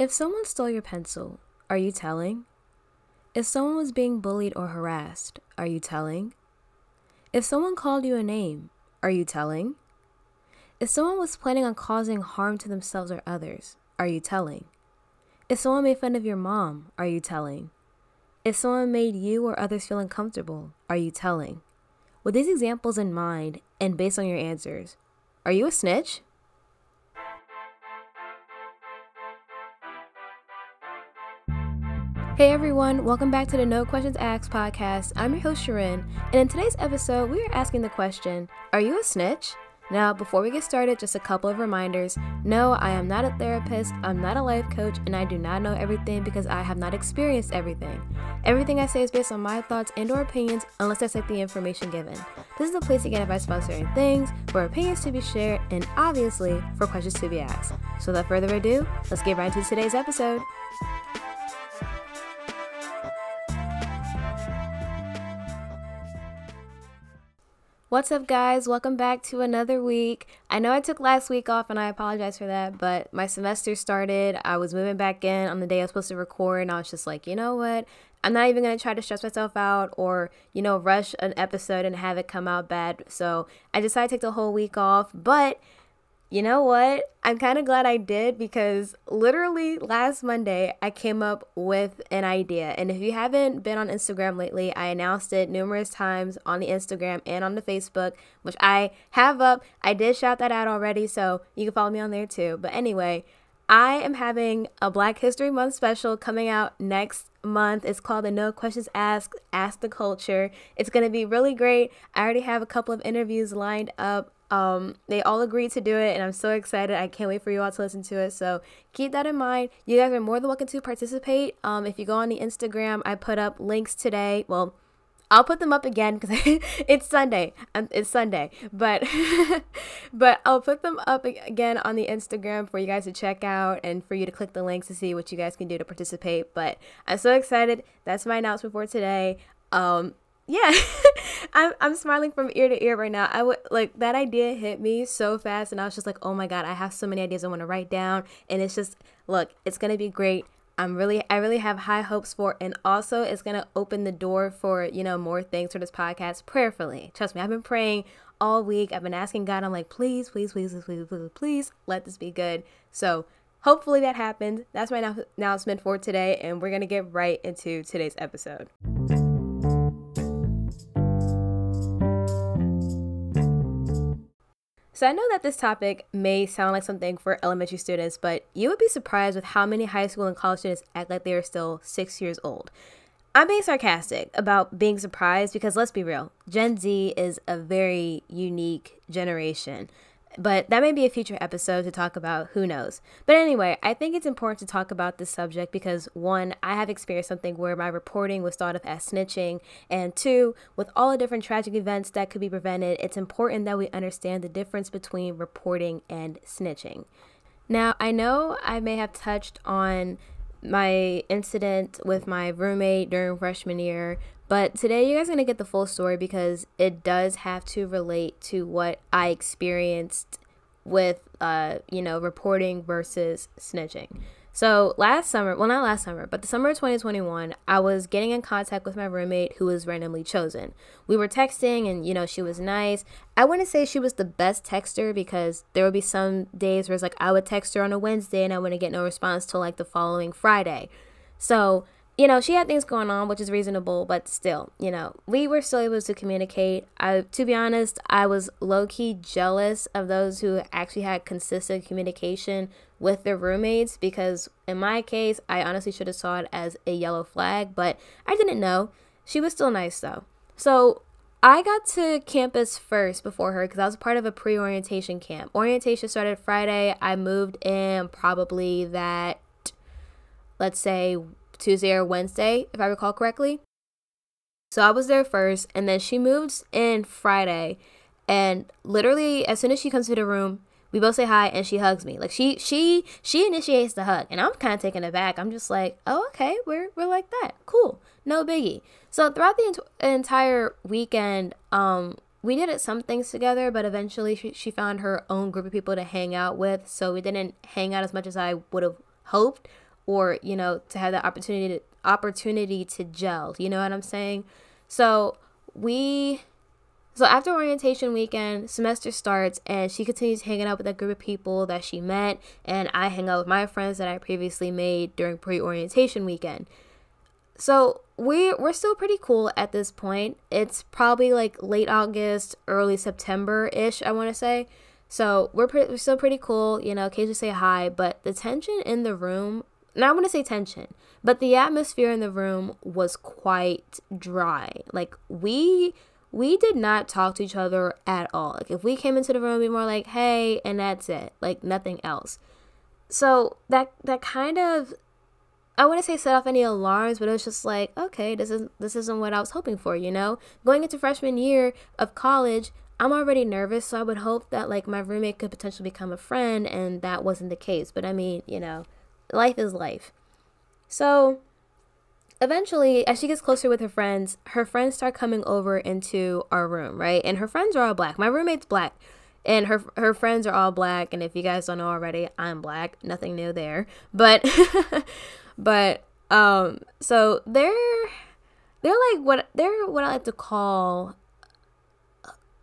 If someone stole your pencil, are you telling? If someone was being bullied or harassed, are you telling? If someone called you a name, are you telling? If someone was planning on causing harm to themselves or others, are you telling? If someone made fun of your mom, are you telling? If someone made you or others feel uncomfortable, are you telling? With these examples in mind and based on your answers, are you a snitch? Hey everyone, welcome back to the No Questions Asked podcast. I'm your host Sharon, and in today's episode, we are asking the question Are you a snitch? Now, before we get started, just a couple of reminders. No, I am not a therapist, I'm not a life coach, and I do not know everything because I have not experienced everything. Everything I say is based on my thoughts and or opinions unless I cite the information given. This is a place to get advice about certain things, for opinions to be shared, and obviously for questions to be asked. So without further ado, let's get right into today's episode. What's up, guys? Welcome back to another week. I know I took last week off and I apologize for that, but my semester started. I was moving back in on the day I was supposed to record, and I was just like, you know what? I'm not even going to try to stress myself out or, you know, rush an episode and have it come out bad. So I decided to take the whole week off, but you know what? I'm kind of glad I did because literally last Monday I came up with an idea. And if you haven't been on Instagram lately, I announced it numerous times on the Instagram and on the Facebook, which I have up. I did shout that out already, so you can follow me on there too. But anyway, I am having a Black History Month special coming out next month. It's called the No Questions Asked Ask the Culture. It's going to be really great. I already have a couple of interviews lined up um, they all agreed to do it, and I'm so excited. I can't wait for you all to listen to it. So keep that in mind. You guys are more than welcome to participate. Um, if you go on the Instagram, I put up links today. Well, I'll put them up again because it's Sunday. Um, it's Sunday, but but I'll put them up again on the Instagram for you guys to check out and for you to click the links to see what you guys can do to participate. But I'm so excited. That's my announcement for today. Um, yeah. I'm, I'm smiling from ear to ear right now. I would like that idea hit me so fast and i was just like oh my god i have so many ideas i want to write down and it's just look it's gonna be great. I'm really i really have high hopes for and also it's gonna open the door for you know more things for this podcast prayerfully. Trust me i've been praying all week. I've been asking god i'm like please please please please please please, let this be good. So hopefully that happens that's my announcement for today and we're gonna get right into today's episode So I know that this topic may sound like something for elementary students, but you would be surprised with how many high school and college students act like they are still six years old. I'm being sarcastic about being surprised because let's be real, Gen Z is a very unique generation. But that may be a future episode to talk about, who knows. But anyway, I think it's important to talk about this subject because one, I have experienced something where my reporting was thought of as snitching, and two, with all the different tragic events that could be prevented, it's important that we understand the difference between reporting and snitching. Now, I know I may have touched on my incident with my roommate during freshman year, but today, you guys are going to get the full story because it does have to relate to what I experienced with, uh, you know, reporting versus snitching. So last summer, well, not last summer, but the summer of 2021, I was getting in contact with my roommate who was randomly chosen. We were texting and, you know, she was nice. I wouldn't say she was the best texter because there would be some days where it's like I would text her on a Wednesday and I wouldn't get no response till like the following Friday. So you know, she had things going on, which is reasonable, but still, you know, we were still able to communicate. I, to be honest, I was low key jealous of those who actually had consistent communication with their roommates because in my case, I honestly should have saw it as a yellow flag, but I didn't know. She was still nice though. So I got to campus first before her because I was part of a pre orientation camp. Orientation started Friday. I moved in probably that, let's say, Tuesday or Wednesday, if I recall correctly. So I was there first, and then she moves in Friday, and literally as soon as she comes to the room, we both say hi, and she hugs me. Like she she she initiates the hug, and I'm kind of taken aback. I'm just like, oh okay, we're we're like that, cool, no biggie. So throughout the ent- entire weekend, um, we did some things together, but eventually she, she found her own group of people to hang out with. So we didn't hang out as much as I would have hoped or, you know, to have the opportunity to, opportunity to gel. You know what I'm saying? So we so after orientation weekend, semester starts and she continues hanging out with a group of people that she met and I hang out with my friends that I previously made during pre-orientation weekend. So we we're still pretty cool at this point. It's probably like late August, early September ish. I want to say. So we're, pre- we're still pretty cool. You know, occasionally say hi, but the tension in the room. Now I want to say tension, but the atmosphere in the room was quite dry. Like we we did not talk to each other at all. Like if we came into the room, we were more like, "Hey," and that's it. Like nothing else. So that that kind of I wouldn't say set off any alarms, but it was just like, okay, this is this isn't what I was hoping for, you know? Going into freshman year of college, I'm already nervous, so I would hope that like my roommate could potentially become a friend and that wasn't the case. But I mean, you know, life is life. So eventually, as she gets closer with her friends, her friends start coming over into our room, right? And her friends are all black. My roommate's black and her her friends are all black and if you guys don't know already i'm black nothing new there but But um so they're they're like what they're what I like to call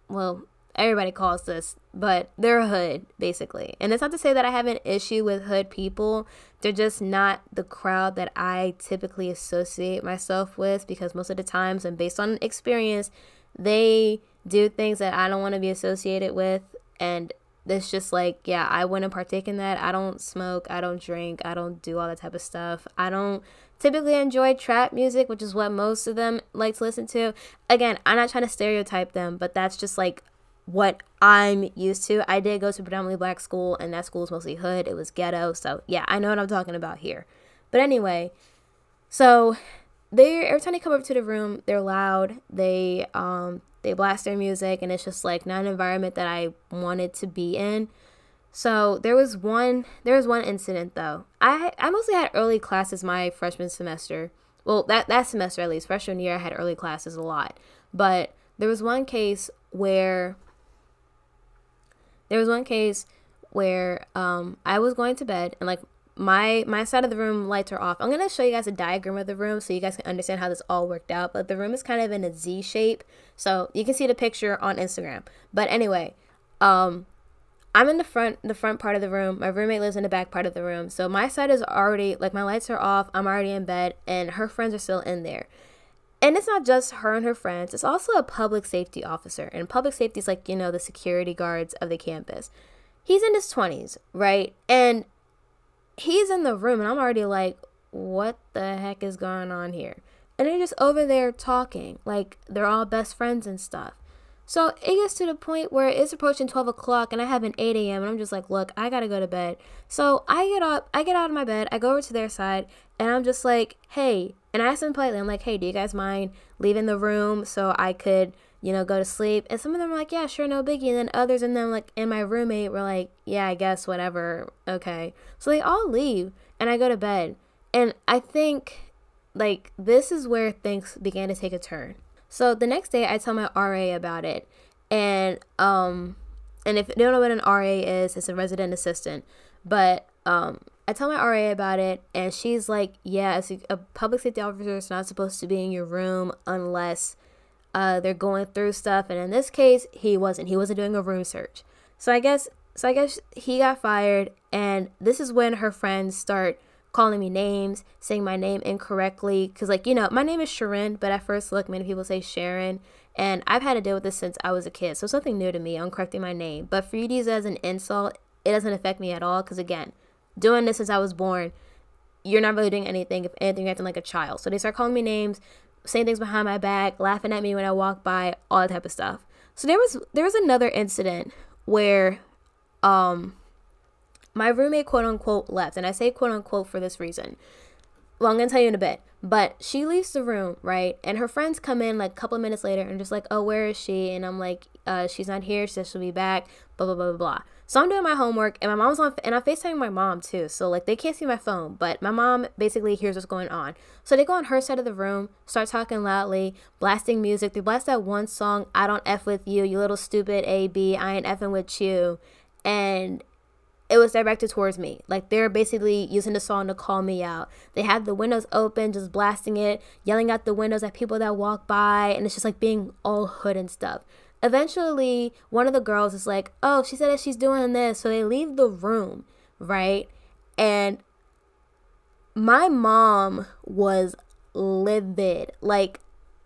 well, everybody calls this, but they're hood basically. And it's not to say that I have an issue with hood people. They're just not the crowd that I typically associate myself with because most of the times and based on experience, they do things that I don't want to be associated with and it's just like, yeah, I wouldn't partake in that. I don't smoke, I don't drink, I don't do all that type of stuff. I don't typically enjoy trap music, which is what most of them like to listen to. Again, I'm not trying to stereotype them, but that's just like what I'm used to. I did go to predominantly black school, and that school is mostly hood. It was ghetto, so yeah, I know what I'm talking about here. But anyway, so they every time they come over to the room, they're loud. They um they blast their music and it's just like not an environment that I wanted to be in. So there was one there was one incident though. I I mostly had early classes my freshman semester. Well, that that semester at least, freshman year I had early classes a lot. But there was one case where there was one case where um I was going to bed and like my my side of the room lights are off. I'm gonna show you guys a diagram of the room so you guys can understand how this all worked out. But the room is kind of in a Z shape, so you can see the picture on Instagram. But anyway, um, I'm in the front the front part of the room. My roommate lives in the back part of the room. So my side is already like my lights are off. I'm already in bed, and her friends are still in there. And it's not just her and her friends. It's also a public safety officer, and public safety is like you know the security guards of the campus. He's in his 20s, right? And he's in the room and I'm already like, what the heck is going on here? And they're just over there talking, like they're all best friends and stuff. So it gets to the point where it's approaching 12 o'clock and I have an 8 a.m. and I'm just like, look, I gotta go to bed. So I get up, I get out of my bed, I go over to their side, and I'm just like, hey, and I ask them politely, I'm like, hey, do you guys mind leaving the room so I could you know, go to sleep. And some of them were like, yeah, sure, no biggie. And then others and then like and my roommate were like, yeah, I guess whatever. Okay. So they all leave and I go to bed. And I think like this is where things began to take a turn. So the next day I tell my RA about it. And um and if you don't know what an RA is, it's a resident assistant. But um I tell my RA about it, and she's like, "Yeah, a public safety officer is not supposed to be in your room unless uh, they're going through stuff, and in this case, he wasn't. He wasn't doing a room search. So I guess, so I guess he got fired, and this is when her friends start calling me names, saying my name incorrectly. Cause like you know, my name is Sharon, but at first look, many people say Sharon, and I've had to deal with this since I was a kid. So something new to me. I'm correcting my name, but for you to use it as an insult, it doesn't affect me at all. Cause again, doing this since I was born, you're not really doing anything. If anything, you're acting like a child. So they start calling me names saying things behind my back, laughing at me when I walk by, all that type of stuff. So there was there was another incident where um my roommate quote unquote left. And I say quote unquote for this reason. Well, I'm gonna tell you in a bit. But she leaves the room, right? And her friends come in like a couple of minutes later and just like, oh, where is she? And I'm like, uh, she's not here. She says she'll be back. Blah blah blah blah blah. So I'm doing my homework, and my mom's on, and I'm FaceTiming my mom too. So like they can't see my phone, but my mom basically hears what's going on. So they go on her side of the room, start talking loudly, blasting music. They blast that one song, "I don't f with you, you little stupid A B. I ain't effing with you," and it was directed towards me. Like they're basically using the song to call me out. They had the windows open, just blasting it, yelling out the windows at people that walk by, and it's just like being all hood and stuff. Eventually, one of the girls is like, "Oh, she said that she's doing this," so they leave the room, right? And my mom was livid. Like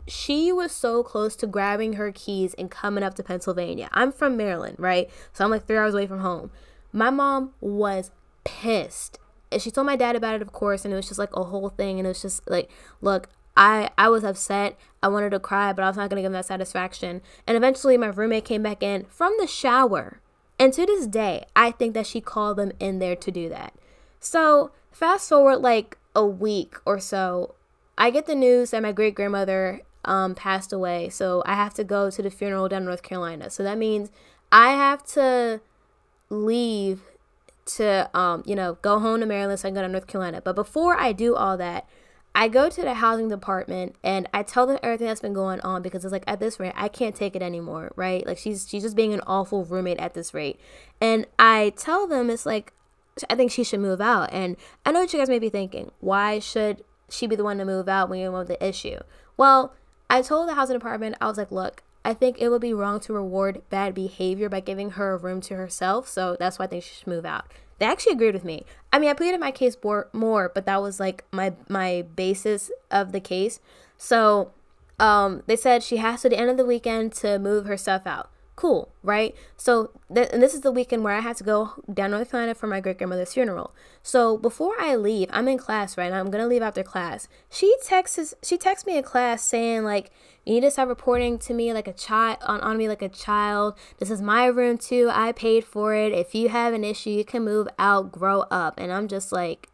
she was so close to grabbing her keys and coming up to Pennsylvania. I'm from Maryland, right? So I'm like three hours away from home. My mom was pissed. And she told my dad about it, of course, and it was just like a whole thing. And it was just like, look, I I was upset. I wanted to cry, but I was not gonna give them that satisfaction. And eventually my roommate came back in from the shower. And to this day, I think that she called them in there to do that. So fast forward like a week or so, I get the news that my great grandmother um, passed away. So I have to go to the funeral down in North Carolina. So that means I have to leave to, um, you know, go home to Maryland so I can go to North Carolina. But before I do all that, I go to the housing department and I tell them everything that's been going on because it's like at this rate I can't take it anymore, right? Like she's she's just being an awful roommate at this rate. And I tell them it's like I think she should move out. And I know what you guys may be thinking. Why should she be the one to move out when you're with the issue? Well, I told the housing department, I was like, look, I think it would be wrong to reward bad behavior by giving her a room to herself. So that's why I think she should move out. They actually agreed with me. I mean, I pleaded my case more, more but that was like my my basis of the case. So um, they said she has to the end of the weekend to move her stuff out cool, right? So, th- and this is the weekend where I had to go down North Carolina for my great grandmother's funeral. So before I leave, I'm in class, right? I'm gonna leave after class. She texts, she texts me in class saying like, you need to start reporting to me like a child on, on me like a child. This is my room too. I paid for it. If you have an issue, you can move out, grow up. And I'm just like,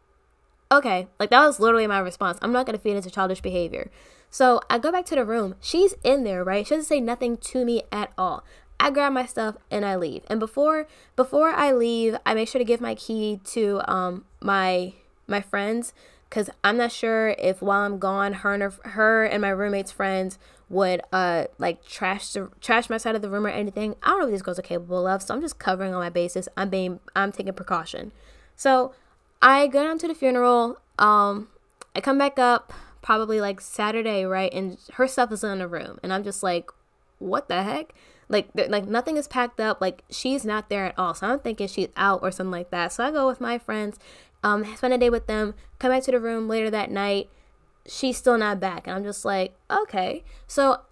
okay, like that was literally my response. I'm not gonna feed into childish behavior. So I go back to the room. She's in there, right? She doesn't say nothing to me at all. I grab my stuff and I leave. And before before I leave, I make sure to give my key to um my my friends because I'm not sure if while I'm gone, her and her, her and my roommate's friends would uh like trash the trash my side of the room or anything. I don't know what these girls are capable of, so I'm just covering all my bases. I'm being I'm taking precaution. So I go down to the funeral. Um, I come back up probably like Saturday, right? And her stuff is in the room, and I'm just like, what the heck? Like like nothing is packed up. Like she's not there at all. So I'm thinking she's out or something like that. So I go with my friends, um, spend a day with them, come back to the room later that night. She's still not back, and I'm just like, okay. So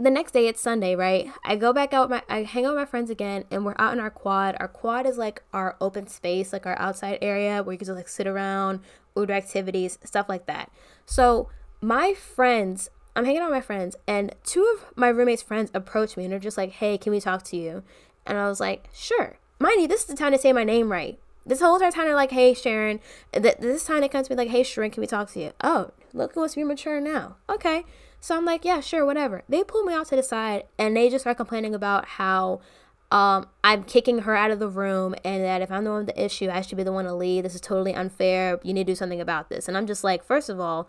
the next day it's Sunday, right? I go back out my I hang out with my friends again and we're out in our quad. Our quad is like our open space, like our outside area where you can just like sit around, order activities, stuff like that. So my friends I'm hanging out with my friends, and two of my roommate's friends approach me and they're just like, "Hey, can we talk to you?" And I was like, "Sure." Mind you, this is the time to say my name right. This whole entire time they're like, "Hey, Sharon." This time they come to me like, "Hey, Sharon, can we talk to you?" Oh, look at what's mature now. Okay, so I'm like, "Yeah, sure, whatever." They pull me out to the side and they just start complaining about how um, I'm kicking her out of the room, and that if I'm the one with the issue, I should be the one to lead. This is totally unfair. You need to do something about this. And I'm just like, first of all,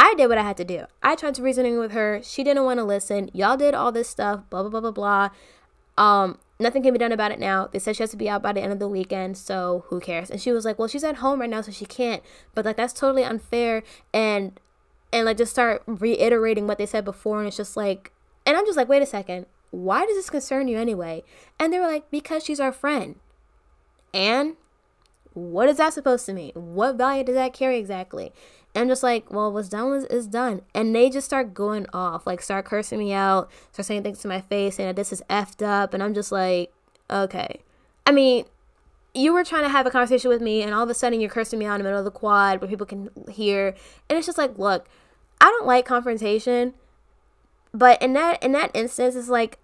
I did what I had to do. I tried to reasoning with her. She didn't want to listen. Y'all did all this stuff, blah, blah, blah, blah, blah. Um, nothing can be done about it now. They said she has to be out by the end of the weekend, so who cares? And she was like, Well, she's at home right now, so she can't. But like that's totally unfair and and like just start reiterating what they said before and it's just like and I'm just like, wait a second, why does this concern you anyway? And they were like, Because she's our friend. And what is that supposed to mean? What value does that carry exactly? And I'm just like, well, what's done was is done. And they just start going off, like start cursing me out, start saying things to my face, saying that this is effed up. And I'm just like, okay. I mean, you were trying to have a conversation with me, and all of a sudden you're cursing me out in the middle of the quad where people can hear. And it's just like, look, I don't like confrontation, but in that in that instance, it's like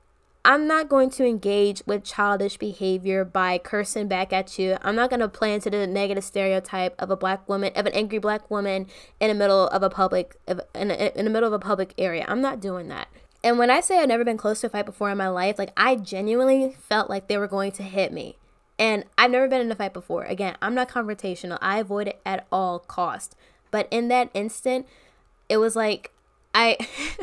I'm not going to engage with childish behavior by cursing back at you. I'm not going to play into the negative stereotype of a black woman, of an angry black woman in the middle of a public, in, a, in the middle of a public area. I'm not doing that. And when I say I've never been close to a fight before in my life, like I genuinely felt like they were going to hit me. And I've never been in a fight before. Again, I'm not confrontational. I avoid it at all cost. But in that instant, it was like I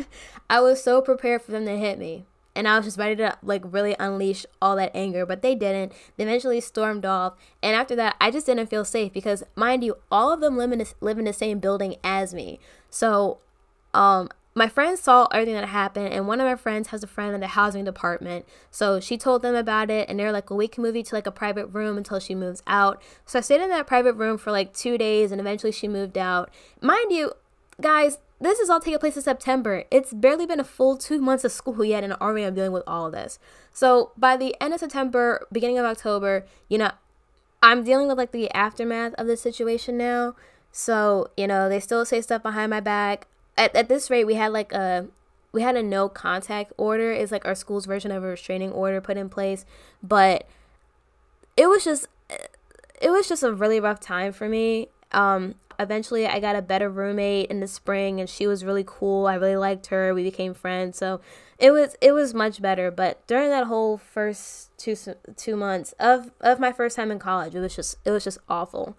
I was so prepared for them to hit me and I was just ready to like really unleash all that anger, but they didn't. They eventually stormed off, and after that, I just didn't feel safe because, mind you, all of them live in the, live in the same building as me. So, um, my friends saw everything that happened, and one of my friends has a friend in the housing department. So she told them about it, and they're like, well, we can move you to like a private room until she moves out. So I stayed in that private room for like two days, and eventually she moved out. Mind you, guys, this is all taking place in September. It's barely been a full two months of school yet, and already I'm dealing with all of this. So by the end of September, beginning of October, you know, I'm dealing with like the aftermath of this situation now. So, you know, they still say stuff behind my back at, at this rate we had like a we had a no contact order is like our school's version of a restraining order put in place but it was just it was just a really rough time for me um eventually i got a better roommate in the spring and she was really cool. I really liked her. We became friends. So it was it was much better. But during that whole first two two months of of my first time in college it was just it was just awful.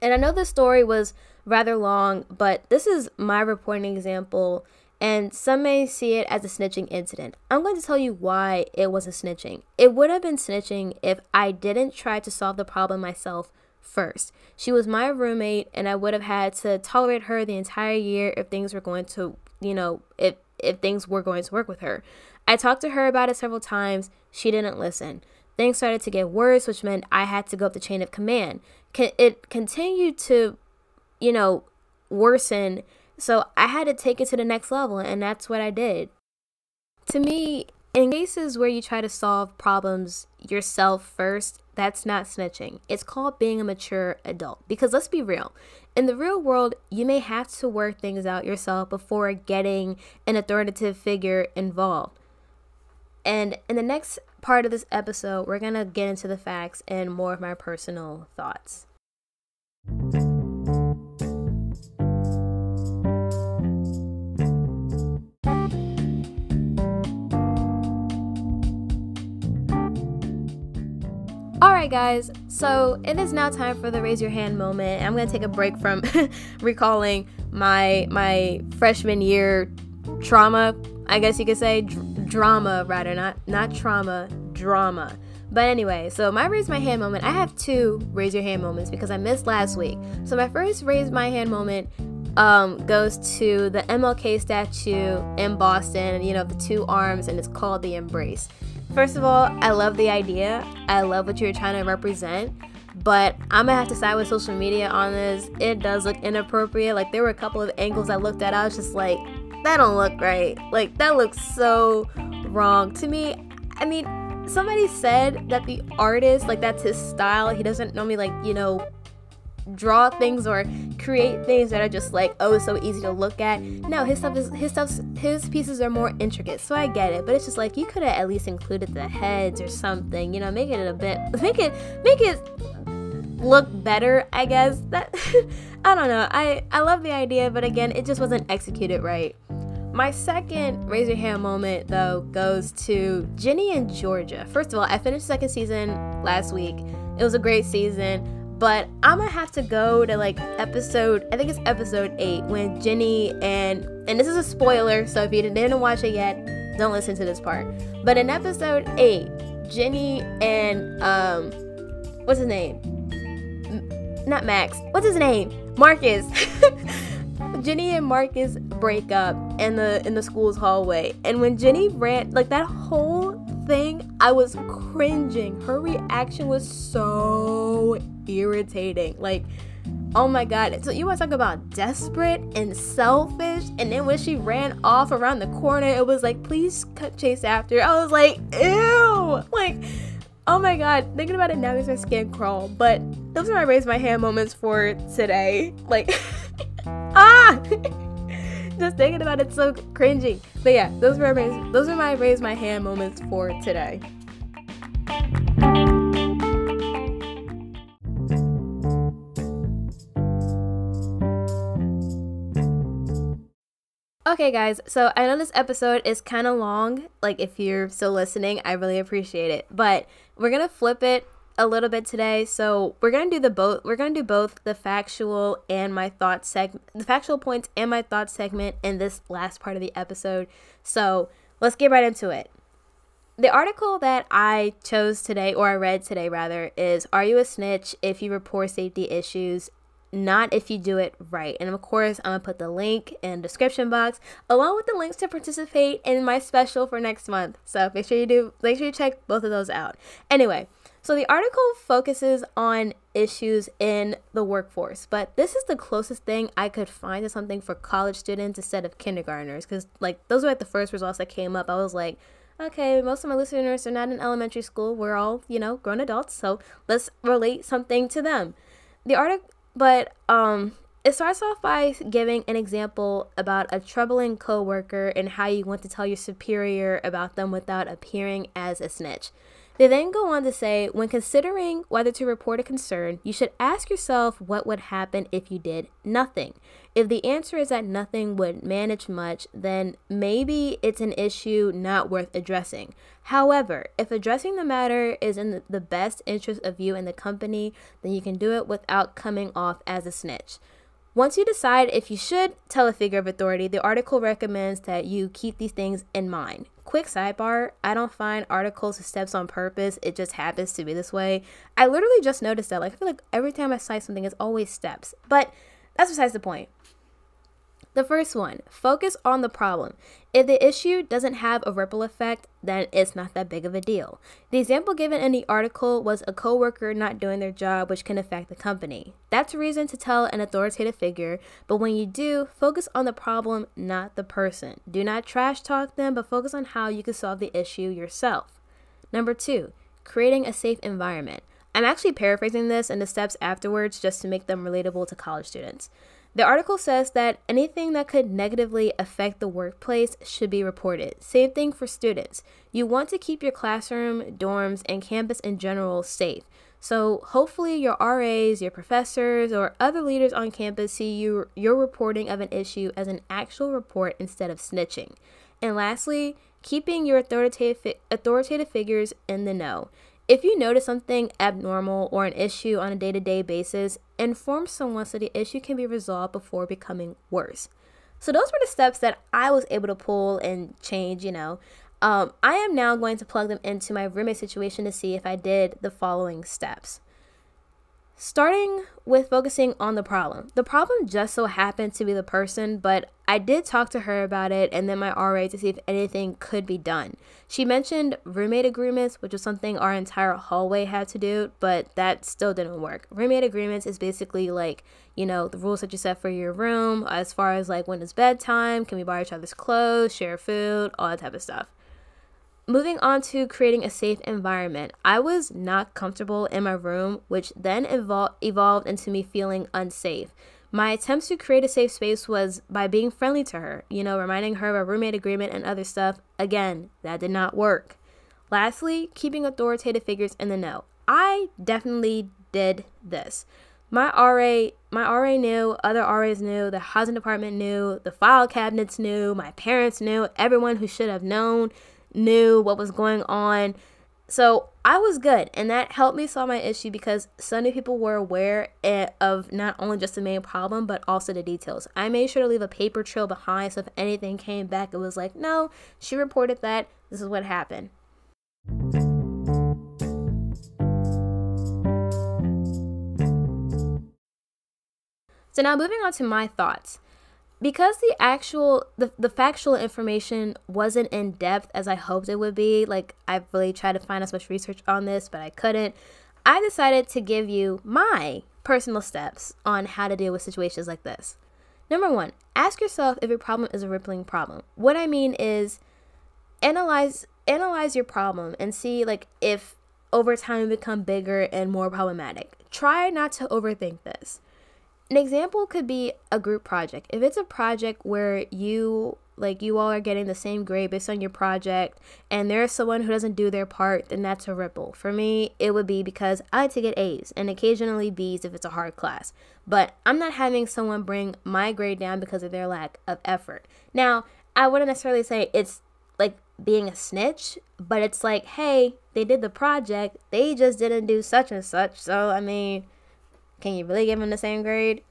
And i know the story was rather long, but this is my reporting example, and some may see it as a snitching incident. I'm going to tell you why it was a snitching. It would have been snitching if I didn't try to solve the problem myself first. She was my roommate, and I would have had to tolerate her the entire year if things were going to, you know, if if things were going to work with her. I talked to her about it several times. She didn't listen. Things started to get worse, which meant I had to go up the chain of command. It continued to you know, worsen. So I had to take it to the next level, and that's what I did. To me, in cases where you try to solve problems yourself first, that's not snitching. It's called being a mature adult. Because let's be real, in the real world, you may have to work things out yourself before getting an authoritative figure involved. And in the next part of this episode, we're going to get into the facts and more of my personal thoughts. Alright guys, so it is now time for the raise your hand moment. I'm gonna take a break from recalling my my freshman year trauma, I guess you could say dr- drama rather, not not trauma, drama. But anyway, so my raise my hand moment, I have two raise your hand moments because I missed last week. So my first raise my hand moment um, goes to the MLK statue in Boston, you know, the two arms, and it's called the Embrace. First of all, I love the idea. I love what you're trying to represent. But I'm gonna have to side with social media on this. It does look inappropriate. Like there were a couple of angles I looked at. I was just like, that don't look right. Like that looks so wrong to me. I mean, somebody said that the artist, like that's his style. He doesn't normally like you know draw things or create things that are just like oh so easy to look at no his stuff is his stuff his pieces are more intricate so i get it but it's just like you could have at least included the heads or something you know make it a bit make it make it look better i guess that i don't know i i love the idea but again it just wasn't executed right my second raise your hand moment though goes to Ginny and Georgia. First of all, I finished second season last week. It was a great season. But I'm gonna have to go to like episode, I think it's episode eight, when Ginny and and this is a spoiler, so if you didn't watch it yet, don't listen to this part. But in episode eight, Ginny and um, what's his name? M- not Max. What's his name? Marcus. Ginny and Marcus break up in the in the school's hallway, and when Ginny ran, like that whole thing, I was cringing. Her reaction was so irritating. Like, oh my god. So you want to talk about desperate and selfish? And then when she ran off around the corner, it was like, please cut chase after. I was like, ew. Like, oh my god. Thinking about it now makes my skin crawl. But those are my raise my hand moments for today. Like, ah. Just thinking about it so cringy. But yeah, those were my, those are my raise my hand moments for today. Okay, guys, so I know this episode is kind of long. Like, if you're still listening, I really appreciate it. But we're gonna flip it a little bit today. So we're gonna do the both. We're gonna do both the factual and my thoughts segment, the factual points and my thoughts segment in this last part of the episode. So let's get right into it. The article that I chose today, or I read today rather, is Are You a Snitch If You Report Safety Issues? Not if you do it right. And of course, I'm gonna put the link in the description box along with the links to participate in my special for next month. So make sure you do, make sure you check both of those out. Anyway, so the article focuses on issues in the workforce, but this is the closest thing I could find to something for college students instead of kindergartners because like those were like the first results that came up. I was like, okay, most of my listeners are not in elementary school. We're all, you know, grown adults, so let's relate something to them. The article, but um, it starts off by giving an example about a troubling coworker and how you want to tell your superior about them without appearing as a snitch. They then go on to say when considering whether to report a concern, you should ask yourself what would happen if you did nothing. If the answer is that nothing would manage much, then maybe it's an issue not worth addressing. However, if addressing the matter is in the best interest of you and the company, then you can do it without coming off as a snitch. Once you decide if you should tell a figure of authority, the article recommends that you keep these things in mind. Quick sidebar I don't find articles with steps on purpose, it just happens to be this way. I literally just noticed that. Like, I feel like every time I cite something, it's always steps. But that's besides the point. The first one, focus on the problem. If the issue doesn't have a ripple effect, then it's not that big of a deal. The example given in the article was a coworker not doing their job, which can affect the company. That's a reason to tell an authoritative figure, but when you do, focus on the problem, not the person. Do not trash talk them, but focus on how you can solve the issue yourself. Number two, creating a safe environment. I'm actually paraphrasing this and the steps afterwards just to make them relatable to college students. The article says that anything that could negatively affect the workplace should be reported. Same thing for students. You want to keep your classroom, dorms, and campus in general safe. So hopefully your RAs, your professors, or other leaders on campus see you your reporting of an issue as an actual report instead of snitching. And lastly, keeping your authoritative authoritative figures in the know. If you notice something abnormal or an issue on a day to day basis, inform someone so the issue can be resolved before becoming worse. So, those were the steps that I was able to pull and change, you know. Um, I am now going to plug them into my roommate situation to see if I did the following steps. Starting with focusing on the problem. The problem just so happened to be the person, but I did talk to her about it and then my RA to see if anything could be done. She mentioned roommate agreements, which was something our entire hallway had to do, but that still didn't work. Roommate agreements is basically like, you know, the rules that you set for your room as far as like when it's bedtime, can we borrow each other's clothes, share food, all that type of stuff. Moving on to creating a safe environment, I was not comfortable in my room, which then evol- evolved into me feeling unsafe. My attempts to create a safe space was by being friendly to her, you know, reminding her of a roommate agreement and other stuff. Again, that did not work. Lastly, keeping authoritative figures in the know. I definitely did this. My RA, my RA knew, other RAs knew, the housing department knew, the file cabinets knew, my parents knew, everyone who should have known knew what was going on. So I was good, and that helped me solve my issue because so many people were aware of not only just the main problem, but also the details. I made sure to leave a paper trail behind so if anything came back, it was like, no, she reported that. This is what happened. So now moving on to my thoughts because the actual the, the factual information wasn't in depth as i hoped it would be like i really tried to find as much research on this but i couldn't i decided to give you my personal steps on how to deal with situations like this. Number one ask yourself if your problem is a rippling problem. What i mean is analyze analyze your problem and see like if over time it become bigger and more problematic. Try not to overthink this an example could be a group project. If it's a project where you like you all are getting the same grade based on your project and there's someone who doesn't do their part, then that's a ripple. For me, it would be because I like to get A's and occasionally B's if it's a hard class. But I'm not having someone bring my grade down because of their lack of effort. Now, I wouldn't necessarily say it's like being a snitch, but it's like, hey, they did the project, they just didn't do such and such. So, I mean, can you really give them the same grade?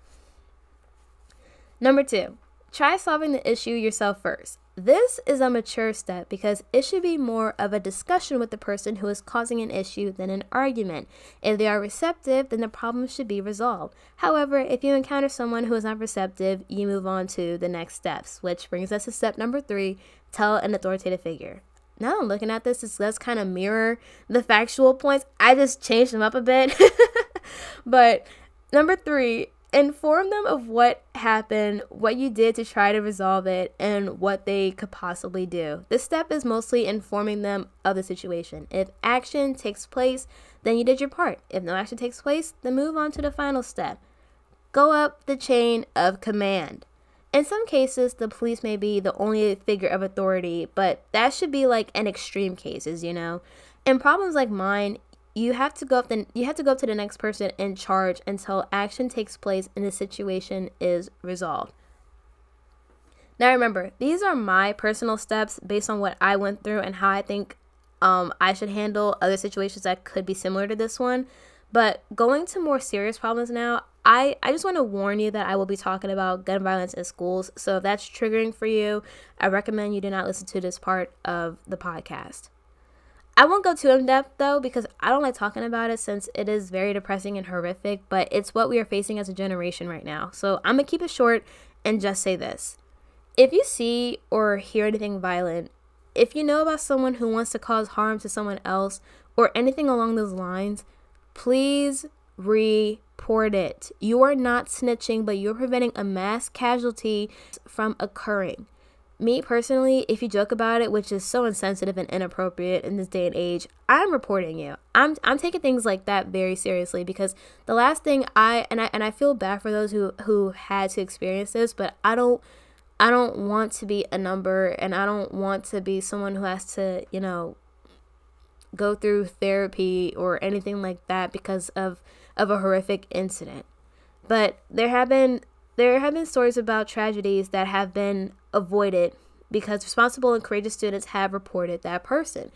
Number two, try solving the issue yourself first. This is a mature step because it should be more of a discussion with the person who is causing an issue than an argument. If they are receptive, then the problem should be resolved. However, if you encounter someone who is not receptive, you move on to the next steps, which brings us to step number three tell an authoritative figure. Now I'm looking at this, it does kind of mirror the factual points. I just changed them up a bit. but number three inform them of what happened, what you did to try to resolve it, and what they could possibly do. This step is mostly informing them of the situation. If action takes place, then you did your part. If no action takes place, then move on to the final step. Go up the chain of command. In some cases, the police may be the only figure of authority, but that should be like in extreme cases, you know? In problems like mine, you have to go up then you have to go up to the next person in charge until action takes place and the situation is resolved. Now remember, these are my personal steps based on what I went through and how I think um, I should handle other situations that could be similar to this one. But going to more serious problems now, I, I just want to warn you that I will be talking about gun violence in schools. So if that's triggering for you, I recommend you do not listen to this part of the podcast. I won't go too in depth though because I don't like talking about it since it is very depressing and horrific, but it's what we are facing as a generation right now. So I'm gonna keep it short and just say this. If you see or hear anything violent, if you know about someone who wants to cause harm to someone else or anything along those lines, please report it. You are not snitching, but you're preventing a mass casualty from occurring me personally, if you joke about it, which is so insensitive and inappropriate in this day and age, I'm reporting you. I'm I'm taking things like that very seriously because the last thing I and I and I feel bad for those who who had to experience this, but I don't I don't want to be a number and I don't want to be someone who has to, you know, go through therapy or anything like that because of of a horrific incident. But there have been there have been stories about tragedies that have been avoided because responsible and courageous students have reported that person.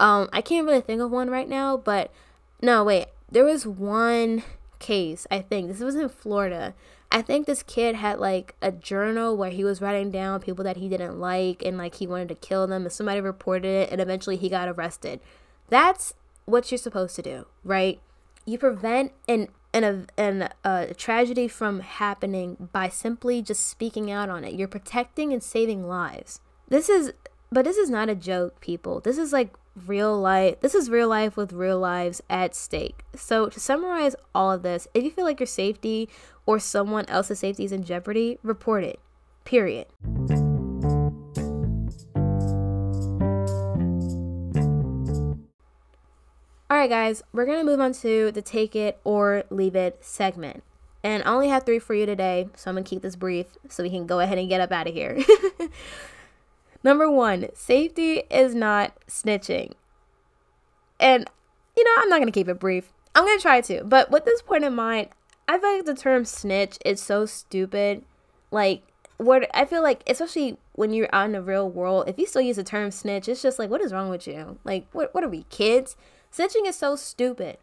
Um, I can't really think of one right now, but no, wait. There was one case, I think. This was in Florida. I think this kid had like a journal where he was writing down people that he didn't like and like he wanted to kill them and somebody reported it and eventually he got arrested. That's what you're supposed to do, right? You prevent an and a, and a tragedy from happening by simply just speaking out on it. You're protecting and saving lives. This is, but this is not a joke, people. This is like real life. This is real life with real lives at stake. So, to summarize all of this, if you feel like your safety or someone else's safety is in jeopardy, report it. Period. All right, guys, we're going to move on to the take it or leave it segment. And I only have three for you today, so I'm going to keep this brief so we can go ahead and get up out of here. Number one, safety is not snitching. And, you know, I'm not going to keep it brief. I'm going to try to. But with this point in mind, I feel like the term snitch is so stupid. Like, what I feel like, especially when you're out in the real world, if you still use the term snitch, it's just like, what is wrong with you? Like, what, what are we, kids? Snitching is so stupid.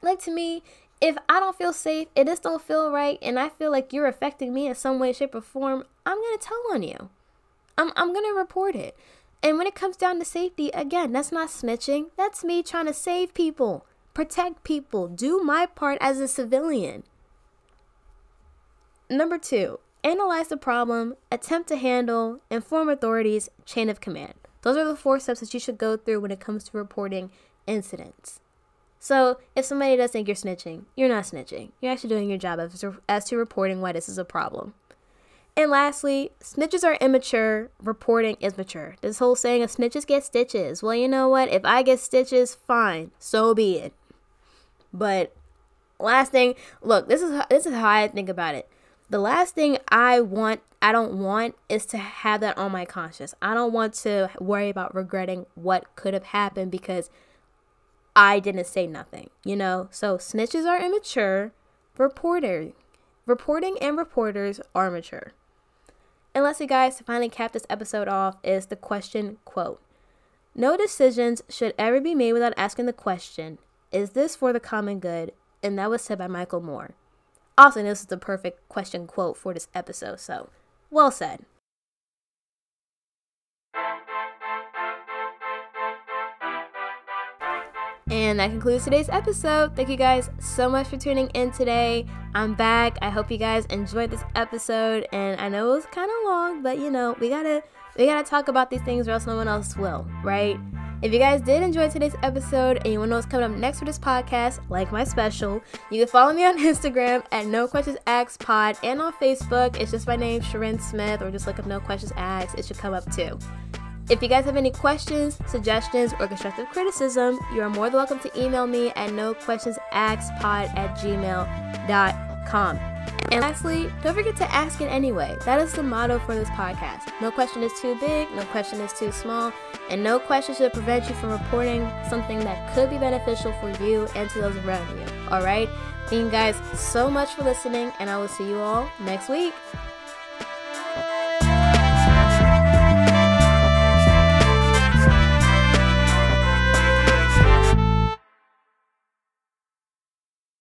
Like to me, if I don't feel safe, it just don't feel right, and I feel like you're affecting me in some way, shape, or form, I'm gonna tell on you. I'm I'm gonna report it. And when it comes down to safety, again, that's not snitching. That's me trying to save people, protect people, do my part as a civilian. Number two, analyze the problem, attempt to handle, inform authorities, chain of command. Those are the four steps that you should go through when it comes to reporting incidents. So if somebody does think you're snitching, you're not snitching. You're actually doing your job as to, as to reporting why this is a problem. And lastly, snitches are immature, reporting is mature. This whole saying of snitches get stitches. Well, you know what? If I get stitches, fine. So be it. But last thing, look, this is this is how I think about it. The last thing I want, I don't want is to have that on my conscience. I don't want to worry about regretting what could have happened because I didn't say nothing, you know? So snitches are immature, reporter, reporting and reporters are mature. And lastly, guys, to finally cap this episode off is the question quote. No decisions should ever be made without asking the question, is this for the common good? And that was said by Michael Moore. Also, this is the perfect question quote for this episode, so well said. And that concludes today's episode. Thank you guys so much for tuning in today. I'm back. I hope you guys enjoyed this episode. And I know it was kind of long, but you know, we gotta we gotta talk about these things or else no one else will, right? If you guys did enjoy today's episode and you want to know what's coming up next for this podcast, like my special, you can follow me on Instagram at No Questions Asked Pod and on Facebook. It's just my name, Sharon Smith, or just look up No Questions Asked. It should come up too. If you guys have any questions, suggestions, or constructive criticism, you are more than welcome to email me at noquestionsaskpod at gmail.com. And lastly, don't forget to ask it anyway. That is the motto for this podcast. No question is too big, no question is too small, and no question should prevent you from reporting something that could be beneficial for you and to those around you. All right? Thank you guys so much for listening, and I will see you all next week.